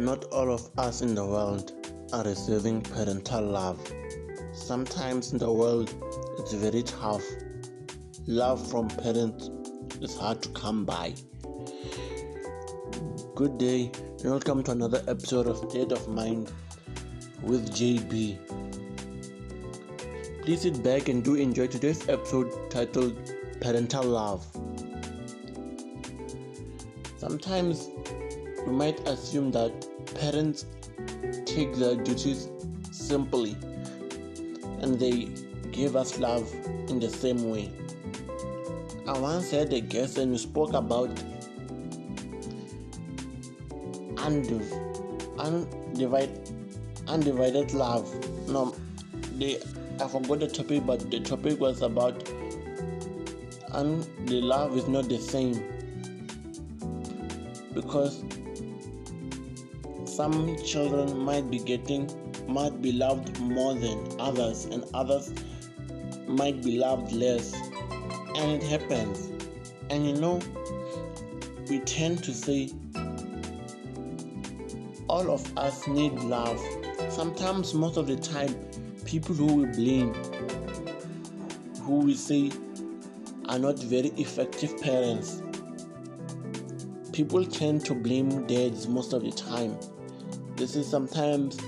Not all of us in the world are receiving parental love. Sometimes in the world, it's very tough. Love from parents is hard to come by. Good day, and welcome to another episode of State of Mind with JB. Please sit back and do enjoy today's episode titled Parental Love. Sometimes we might assume that parents take their duties simply and they give us love in the same way. I once had a guest and we spoke about undiv- undivided, undivided love. No, they, I forgot the topic, but the topic was about and the love is not the same because some children might be getting might be loved more than others and others might be loved less. And it happens. And you know we tend to say all of us need love. Sometimes most of the time people who we blame who we say are not very effective parents people tend to blame dads most of the time. This is sometimes,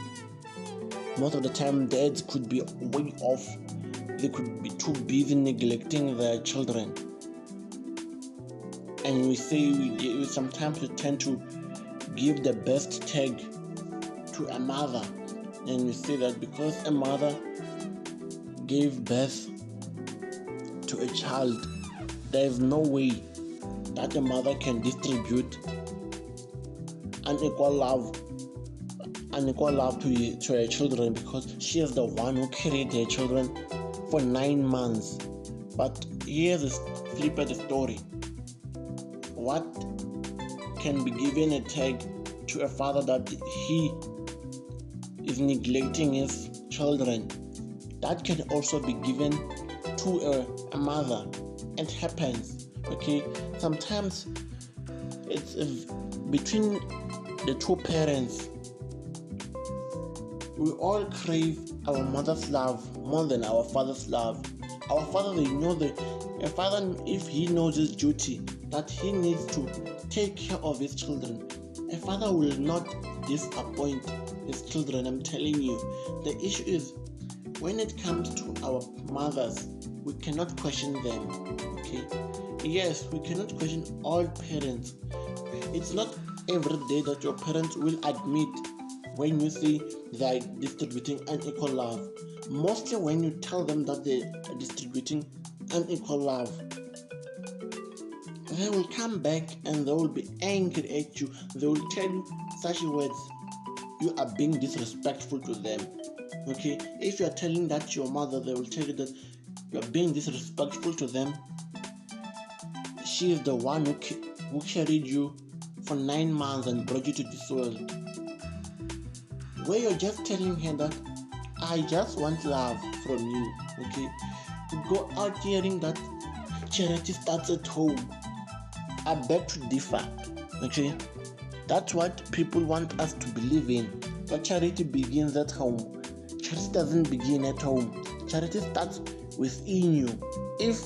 most of the time, dads could be way off. They could be too busy neglecting their children. And we say we, sometimes we tend to give the best tag to a mother. And we say that because a mother gave birth to a child, there is no way that a mother can distribute unequal love unequal love to, to her children because she is the one who carried her children for nine months. But here's a flip of the story. What can be given a tag to a father that he is neglecting his children? That can also be given to a, a mother. It happens okay sometimes it's between the two parents we all crave our mother's love more than our father's love. Our father they know that a father if he knows his duty that he needs to take care of his children. A father will not disappoint his children i'm telling you. The issue is when it comes to our mothers we cannot question them okay? Yes, we cannot question all parents. It's not every day that your parents will admit when you say they are distributing unequal love. Mostly when you tell them that they are distributing unequal love, they will come back and they will be angry at you. They will tell you such words. You are being disrespectful to them. Okay? If you are telling that to your mother, they will tell you that you are being disrespectful to them she is the one who, who carried you for nine months and brought you to this world. Where you're just telling her that I just want love from you, okay? Go out hearing that charity starts at home. I beg to differ, okay? That's what people want us to believe in. That charity begins at home. Charity doesn't begin at home. Charity starts within you. If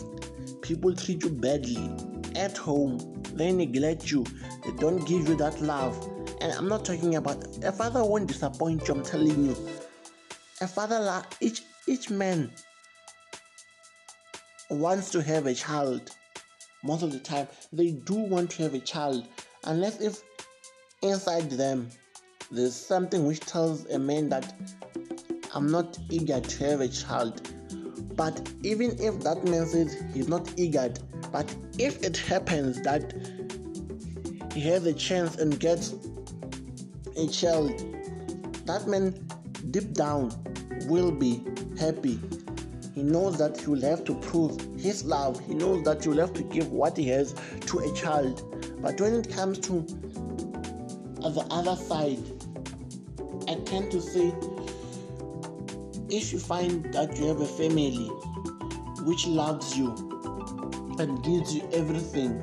people treat you badly, at home, they neglect you, they don't give you that love. And I'm not talking about a father won't disappoint you, I'm telling you. A father, each, each man wants to have a child. Most of the time, they do want to have a child, unless if inside them there's something which tells a man that I'm not eager to have a child. But even if that man says he's not eager but if it happens that he has a chance and gets a child, that man deep down will be happy. He knows that he will have to prove his love. He knows that he will have to give what he has to a child. But when it comes to the other side, I tend to say if you find that you have a family which loves you and gives you everything,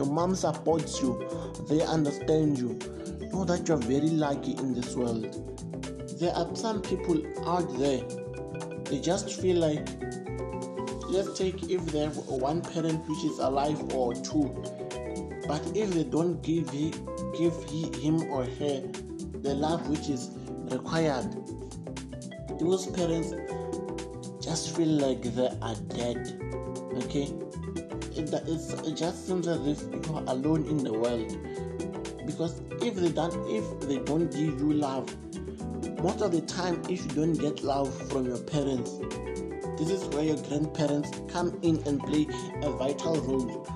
Your mom supports you, they understand you. Know that you're very lucky in this world. There are some people out there, they just feel like, let's take if they have one parent which is alive or two, but if they don't give, he, give he, him or her the love which is required, those parents just feel like they are dead. Okay? It, it just seems as if you are alone in the world. Because if they don't if they don't give you love, most of the time if you don't get love from your parents, this is where your grandparents come in and play a vital role.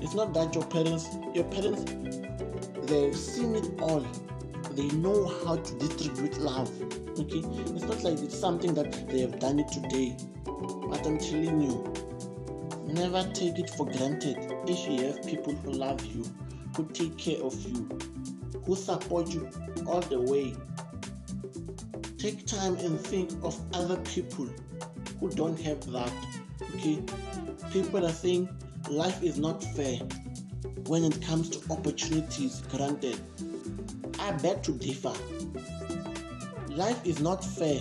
It's not that your parents your parents they've seen it all. They know how to distribute love Okay, it's not like it's something that they have done it today. But I'm telling you, never take it for granted if you have people who love you, who take care of you, who support you all the way. Take time and think of other people who don't have that. Okay, people are saying life is not fair when it comes to opportunities granted. I beg to differ life is not fair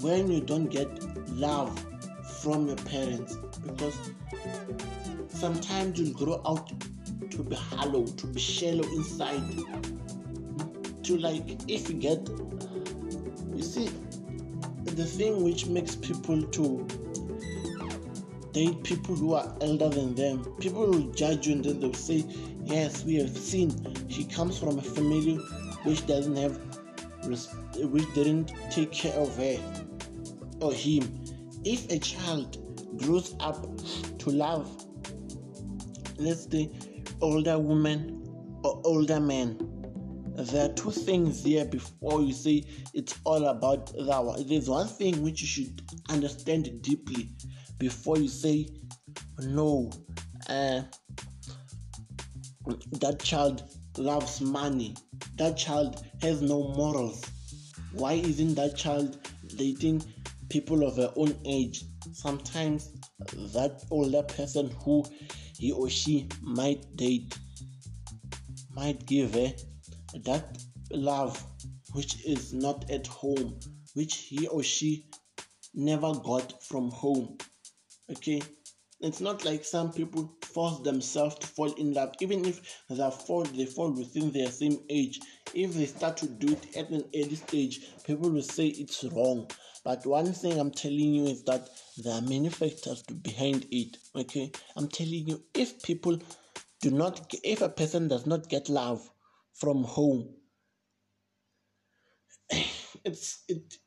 when you don't get love from your parents because sometimes you'll grow out to be hollow, to be shallow inside. To like, if you get, you see, the thing which makes people to date people who are elder than them, people will judge you and then they'll say, Yes, we have seen she comes from a family which doesn't have which didn't take care of her or him. If a child grows up to love, let's say, older women or older men, there are two things here before you say it's all about that. There's one thing which you should understand deeply before you say, no, uh, that child loves money that child has no morals. Why isn't that child dating people of her own age? Sometimes that older person who he or she might date might give her that love which is not at home, which he or she never got from home. Okay, it's not like some people force themselves to fall in love, even if they fall, they fall within their same age. If they start to do it at an early stage, people will say it's wrong. But one thing I'm telling you is that there are many factors behind it. Okay, I'm telling you, if people do not, if a person does not get love from home, it's it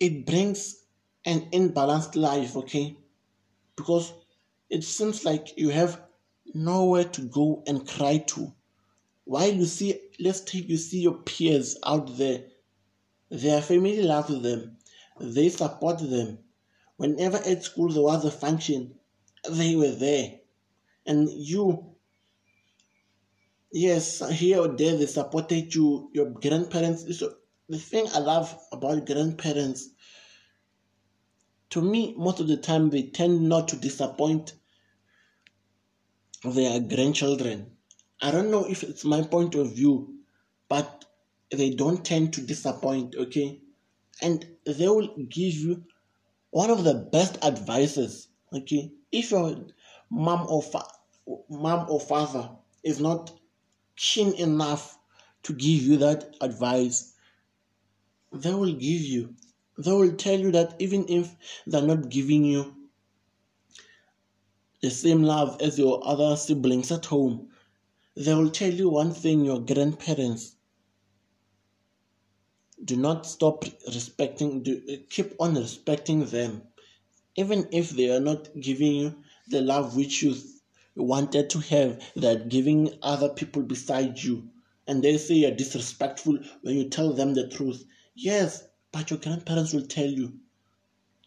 it brings an imbalanced life. Okay, because it seems like you have nowhere to go and cry to. While you see, let's take you see your peers out there, their family loves them, they support them. Whenever at school there was a function, they were there. And you, yes, here or there they supported you, your grandparents. So the thing I love about grandparents, to me, most of the time they tend not to disappoint their grandchildren. I don't know if it's my point of view, but they don't tend to disappoint, okay? And they will give you one of the best advices, okay? If your mom or fa- mom or father is not keen enough to give you that advice, they will give you. They will tell you that even if they're not giving you the same love as your other siblings at home. They will tell you one thing your grandparents do not stop respecting, do, keep on respecting them. Even if they are not giving you the love which you wanted to have, they're giving other people beside you. And they say you're disrespectful when you tell them the truth. Yes, but your grandparents will tell you.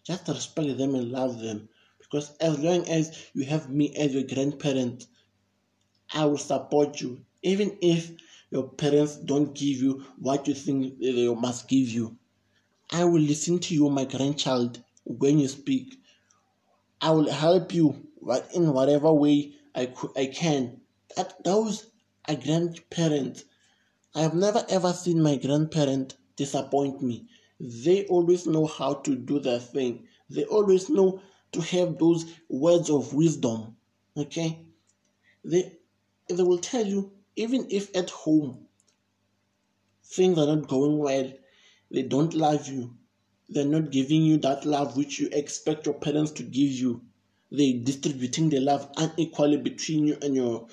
Just respect them and love them. Because as long as you have me as your grandparent, I will support you. Even if your parents don't give you what you think they must give you. I will listen to you, my grandchild, when you speak. I will help you in whatever way I, I can. that those are grandparents. I have never ever seen my grandparent disappoint me. They always know how to do their thing. They always know to have those words of wisdom. Okay? They they will tell you, even if at home things are not going well, they don't love you. They're not giving you that love which you expect your parents to give you. They're distributing the love unequally between you and your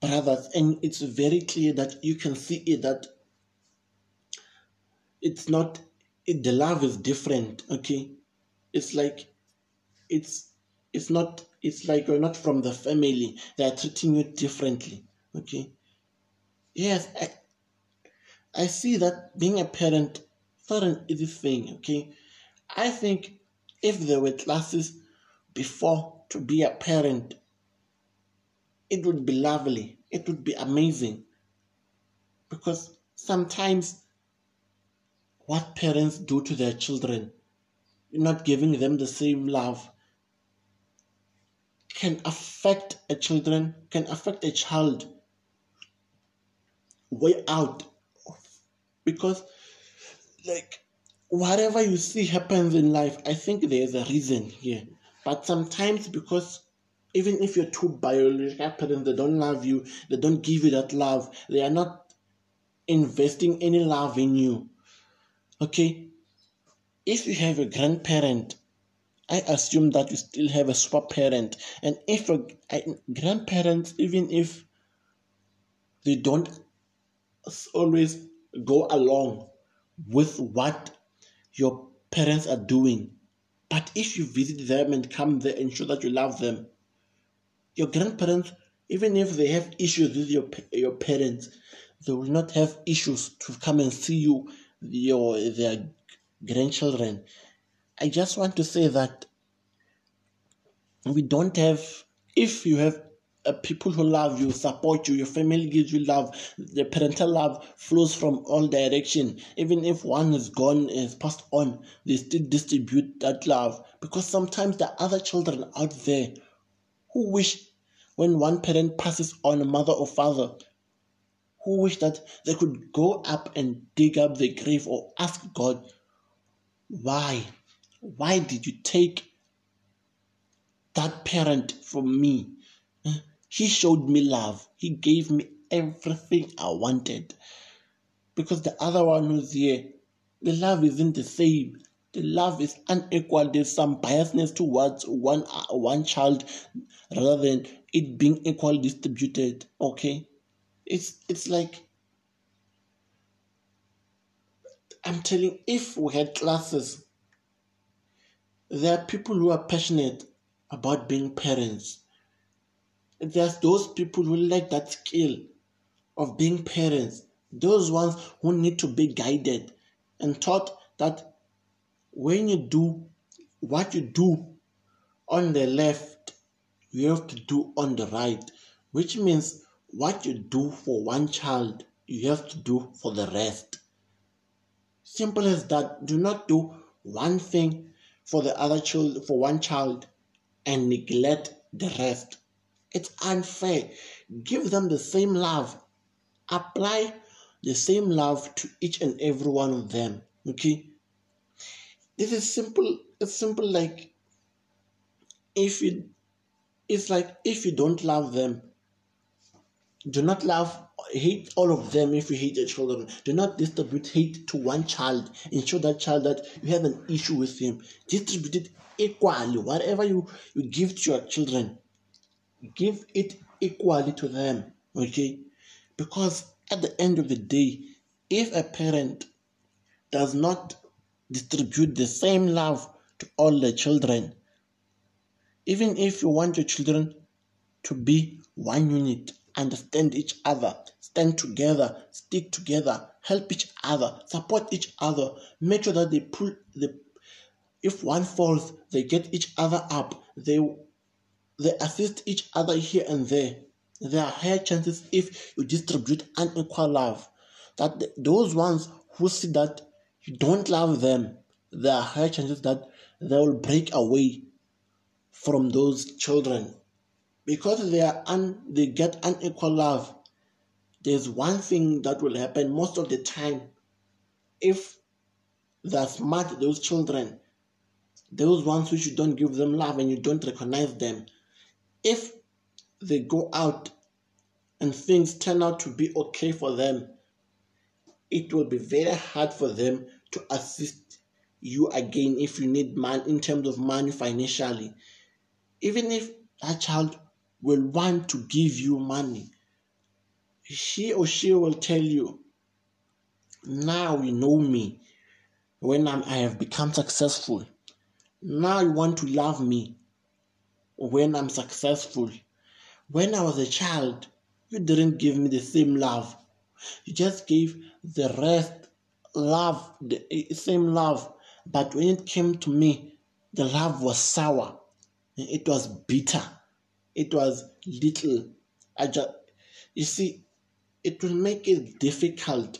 brothers. And it's very clear that you can see it that it's not it, the love is different okay it's like it's it's not it's like you're not from the family they are treating you differently okay. Yes i i see that being a parent is not an easy thing okay? I think if there were classes before to be a parent it would be lovely. It would be amazing. Because sometimes what parents do to their children, not giving them the same love, can affect a children, can affect a child way out. Because like whatever you see happens in life, I think there's a reason here. But sometimes because even if you're two biological parents, they don't love you, they don't give you that love, they are not investing any love in you Okay, if you have a grandparent, I assume that you still have a super parent. And if a, a grandparents, even if they don't always go along with what your parents are doing, but if you visit them and come there and show that you love them, your grandparents, even if they have issues with your your parents, they will not have issues to come and see you your their grandchildren. I just want to say that we don't have if you have uh, people who love you, support you, your family gives you love, the parental love flows from all direction. Even if one is gone, is passed on, they still distribute that love. Because sometimes there are other children out there who wish when one parent passes on, a mother or father, who wish that they could go up and dig up the grave or ask God, why? Why did you take that parent from me? He showed me love. He gave me everything I wanted. Because the other one who's here, the love isn't the same. The love is unequal. There's some biasness towards one uh, one child rather than it being equally distributed. Okay, it's it's like I'm telling if we had classes, there are people who are passionate about being parents. There's those people who like that skill of being parents, those ones who need to be guided and taught that when you do what you do on the left, you have to do on the right, which means what you do for one child, you have to do for the rest. Simple as that. Do not do one thing for the other child, for one child, and neglect the rest. It's unfair. Give them the same love. Apply the same love to each and every one of them. Okay? This is simple. It's simple like if you it's like if you don't love them, do not love, hate all of them if you hate your children. Do not distribute hate to one child. Ensure that child that you have an issue with him. Distribute it equally. Whatever you, you give to your children, give it equally to them. Okay? Because at the end of the day, if a parent does not distribute the same love to all the children, even if you want your children to be one unit, understand each other, stand together, stick together, help each other, support each other, make sure that they pull the if one falls, they get each other up, they they assist each other here and there. There are higher chances if you distribute unequal love. That those ones who see that you don't love them, there are higher chances that they will break away from those children because they are un, they get unequal love there's one thing that will happen most of the time if they're smart those children those ones which you don't give them love and you don't recognize them if they go out and things turn out to be okay for them it will be very hard for them to assist you again if you need money in terms of money financially. Even if that child will want to give you money she or she will tell you now you know me. When I'm, i have become successful. Now you want to love me when i'm successful when i was a child you didn't give me the same love you just gave the rest love, the eh, same love. But when it came to me, the love was sour. It was bitter. It was little. I just, you see, it will make it difficult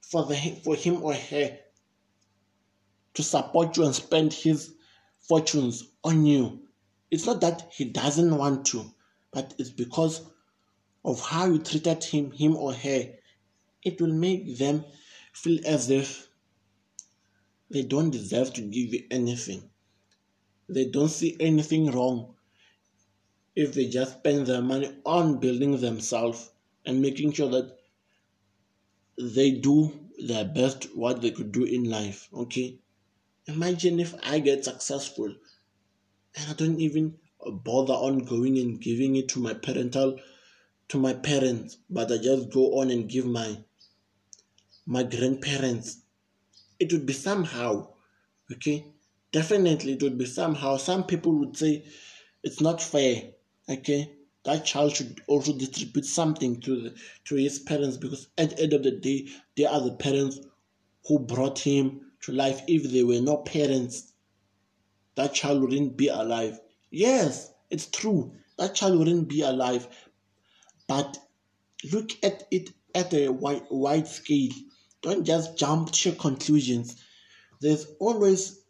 for the for him or her to support you and spend his fortunes on you. It's not that he doesn't want to, but it's because of how you treated him, him or her, it will make them feel as if they don't deserve to give you anything. They don't see anything wrong if they just spend their money on building themselves and making sure that they do their best what they could do in life. Okay? Imagine if I get successful and I don't even bother on going and giving it to my parental to my parents, but I just go on and give my my grandparents. It would be somehow, okay? Definitely, it would be somehow. Some people would say it's not fair, okay? That child should also distribute something to the, to his parents because at the end of the day, they are the parents who brought him to life. If they were not parents, that child wouldn't be alive. Yes, it's true. That child wouldn't be alive but look at it at a wide, wide scale. Don't just jump to conclusions. There's always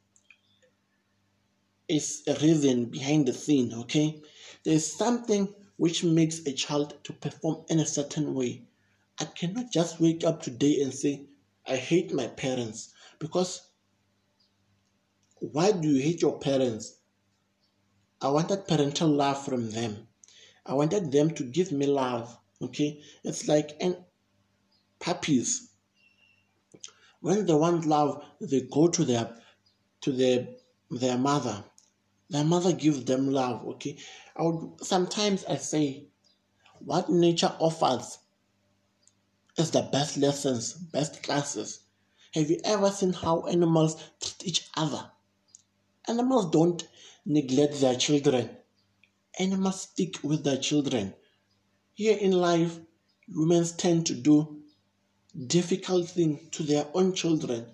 is a reason behind the scene, okay? There's something which makes a child to perform in a certain way. I cannot just wake up today and say, I hate my parents because why do you hate your parents? I wanted parental love from them. I wanted them to give me love. Okay, it's like and puppies. When they want love, they go to their to their their mother. Their mother gives them love. Okay, I would sometimes I say, what nature offers is the best lessons, best classes. Have you ever seen how animals treat each other? Animals don't neglect their children animals stick with their children. Here in life, women tend to do difficult things to their own children,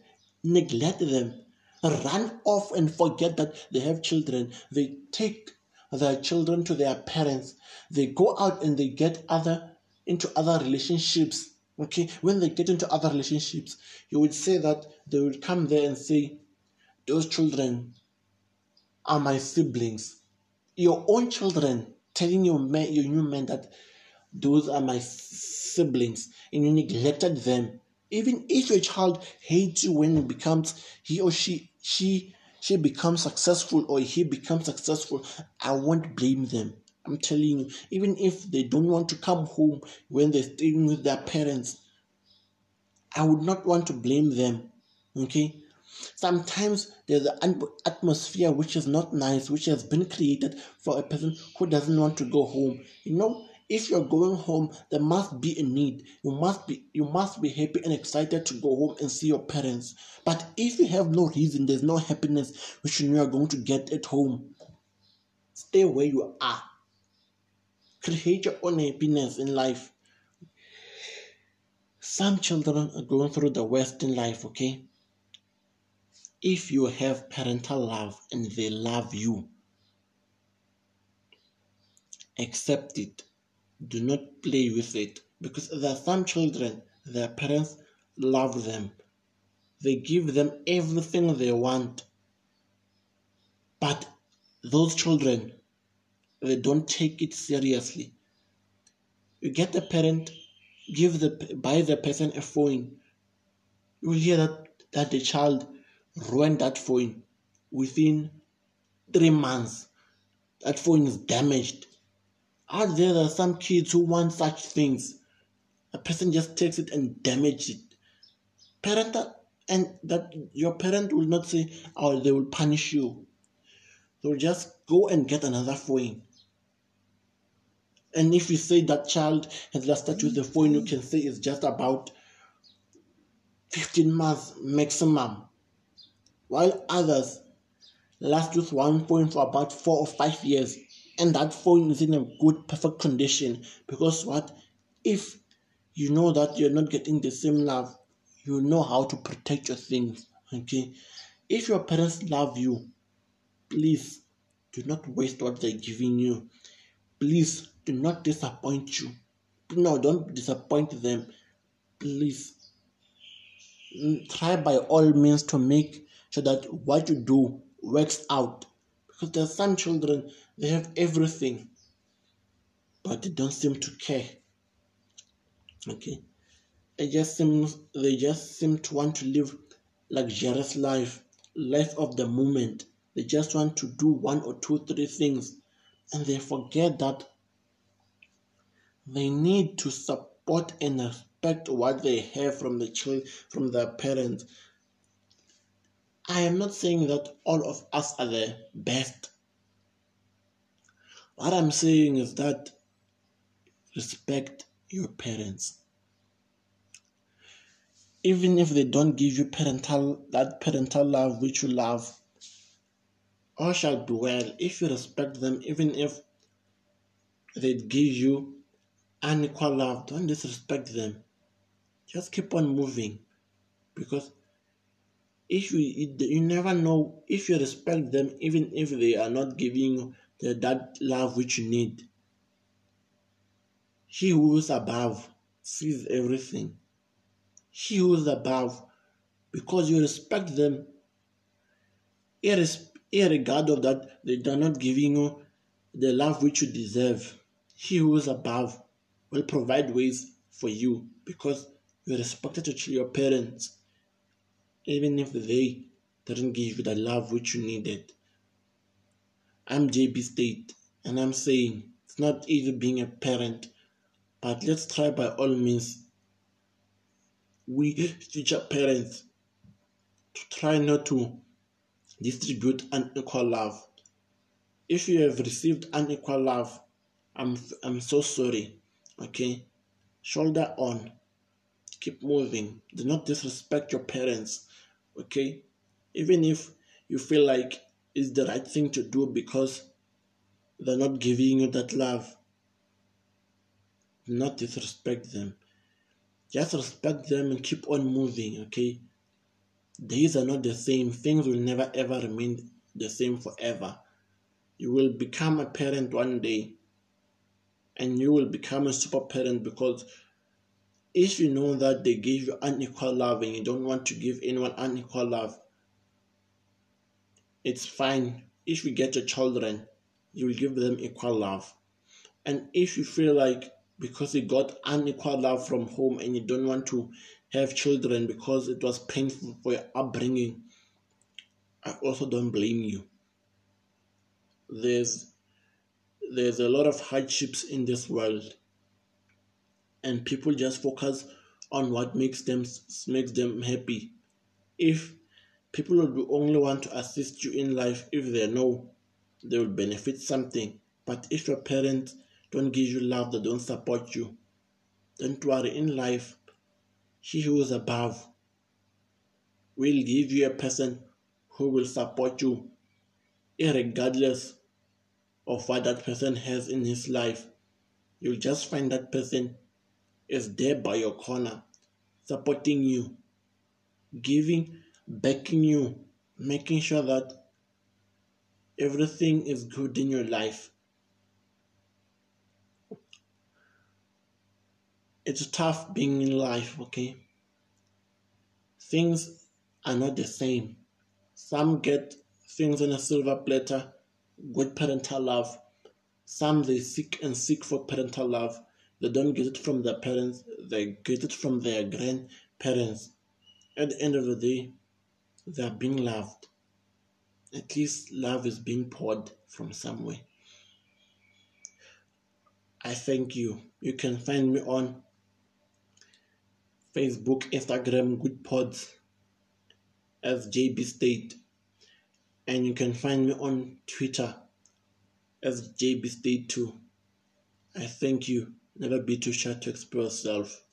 neglect them, run off and forget that they have children. They take their children to their parents. They go out and they get other into other relationships. Okay, when they get into other relationships, you would say that they would come there and say, Those children are my siblings. Your own children telling your man, your new man that those are my siblings and you neglected them. Even if your child hates you when it becomes he or she she she becomes successful or he becomes successful i won't blame them i'm telling you even if they don't want to come home when they're staying with their parents i would not want to blame them okay Sometimes there's an atmosphere which is not nice, which has been created for a person who doesn't want to go home. You know, if you're going home, there must be a need. You must be you must be happy and excited to go home and see your parents. But if you have no reason, there's no happiness which you are going to get at home. Stay where you are. Create your own happiness in life. Some children are going through the worst in life, okay? if you have parental love and they love you, accept it. Do not play with it because there are some children, their parents love them. They give them everything they want. But those children they don't take it seriously. You get a parent, give the buy the person a phone. You will hear that, that the child ruined that phone within three months. That phone is damaged. Out there, there are some kids who want such things. A person just takes it and damages it. Parent and that your parent will not say, "Oh, they will punish you." They'll just go and get another phone. And if you say that child has lasted with the phone, you can say it's just about 15 months maximum. While others last with one phone for about four or five years, and that phone is in a good, perfect condition. Because what if you know that you're not getting the same love, you know how to protect your things. Okay. If your parents love you, please do not waste what they're giving you. Please do not disappoint you. No, don't disappoint them. Please mm, try by all means to make sure that what you do works out. Because there are some children, they have everything, but they don't seem to care. Okay. They just seem they just seem to want to live luxurious life, life of the moment. They just want to do one or two, three things, and they forget that they need to support and respect what they have from the children, from their parents. I am not saying that all of us are the best. What I'm saying is that respect your parents. Even if they don't give you parental that parental love which you love, all shall be well if you respect them, even if they give you unequal love. Don't disrespect them. Just keep on moving because if you you never know if you respect them even if they are not giving the, that love which you need he who is above sees everything he who is above because you respect them irregardless of that they are not giving you the love which you deserve he who is above will provide ways for you because you are respected to your parents even if they didn't give you the love which you needed. I'm JB State, and I'm saying it's not easy being a parent, but let's try by all means, we future parents, to try not to distribute unequal love. If you have received unequal love, I'm I'm so sorry. Okay, shoulder on, keep moving. Do not disrespect your parents okay even if you feel like it's the right thing to do because they're not giving you that love Do not disrespect them just respect them and keep on moving okay days are not the same things will never ever remain the same forever you will become a parent one day and you will become a super parent because if you know that they gave you unequal love and you don't want to give anyone unequal love, it's fine. If you get your children, you will give them equal love. And if you feel like because you got unequal love from home and you don't want to have children because it was painful for your upbringing, I also don't blame you. There's there's a lot of hardships in this world and people just focus on what makes them makes them happy if people will only want to assist you in life if they know they will benefit something but if your parents don't give you love they don't support you don't worry in life he who is above will give you a person who will support you regardless of what that person has in his life you'll just find that person is there by your corner, supporting you, giving, backing you, making sure that everything is good in your life. It's tough being in life, okay? Things are not the same. Some get things on a silver platter, good parental love. Some they seek and seek for parental love. They don't get it from their parents, they get it from their grandparents. At the end of the day, they are being loved. At least love is being poured from somewhere. I thank you. You can find me on Facebook, Instagram, Goodpods as JB State. And you can find me on Twitter as JB State 2. I thank you. Never be too shy to express yourself.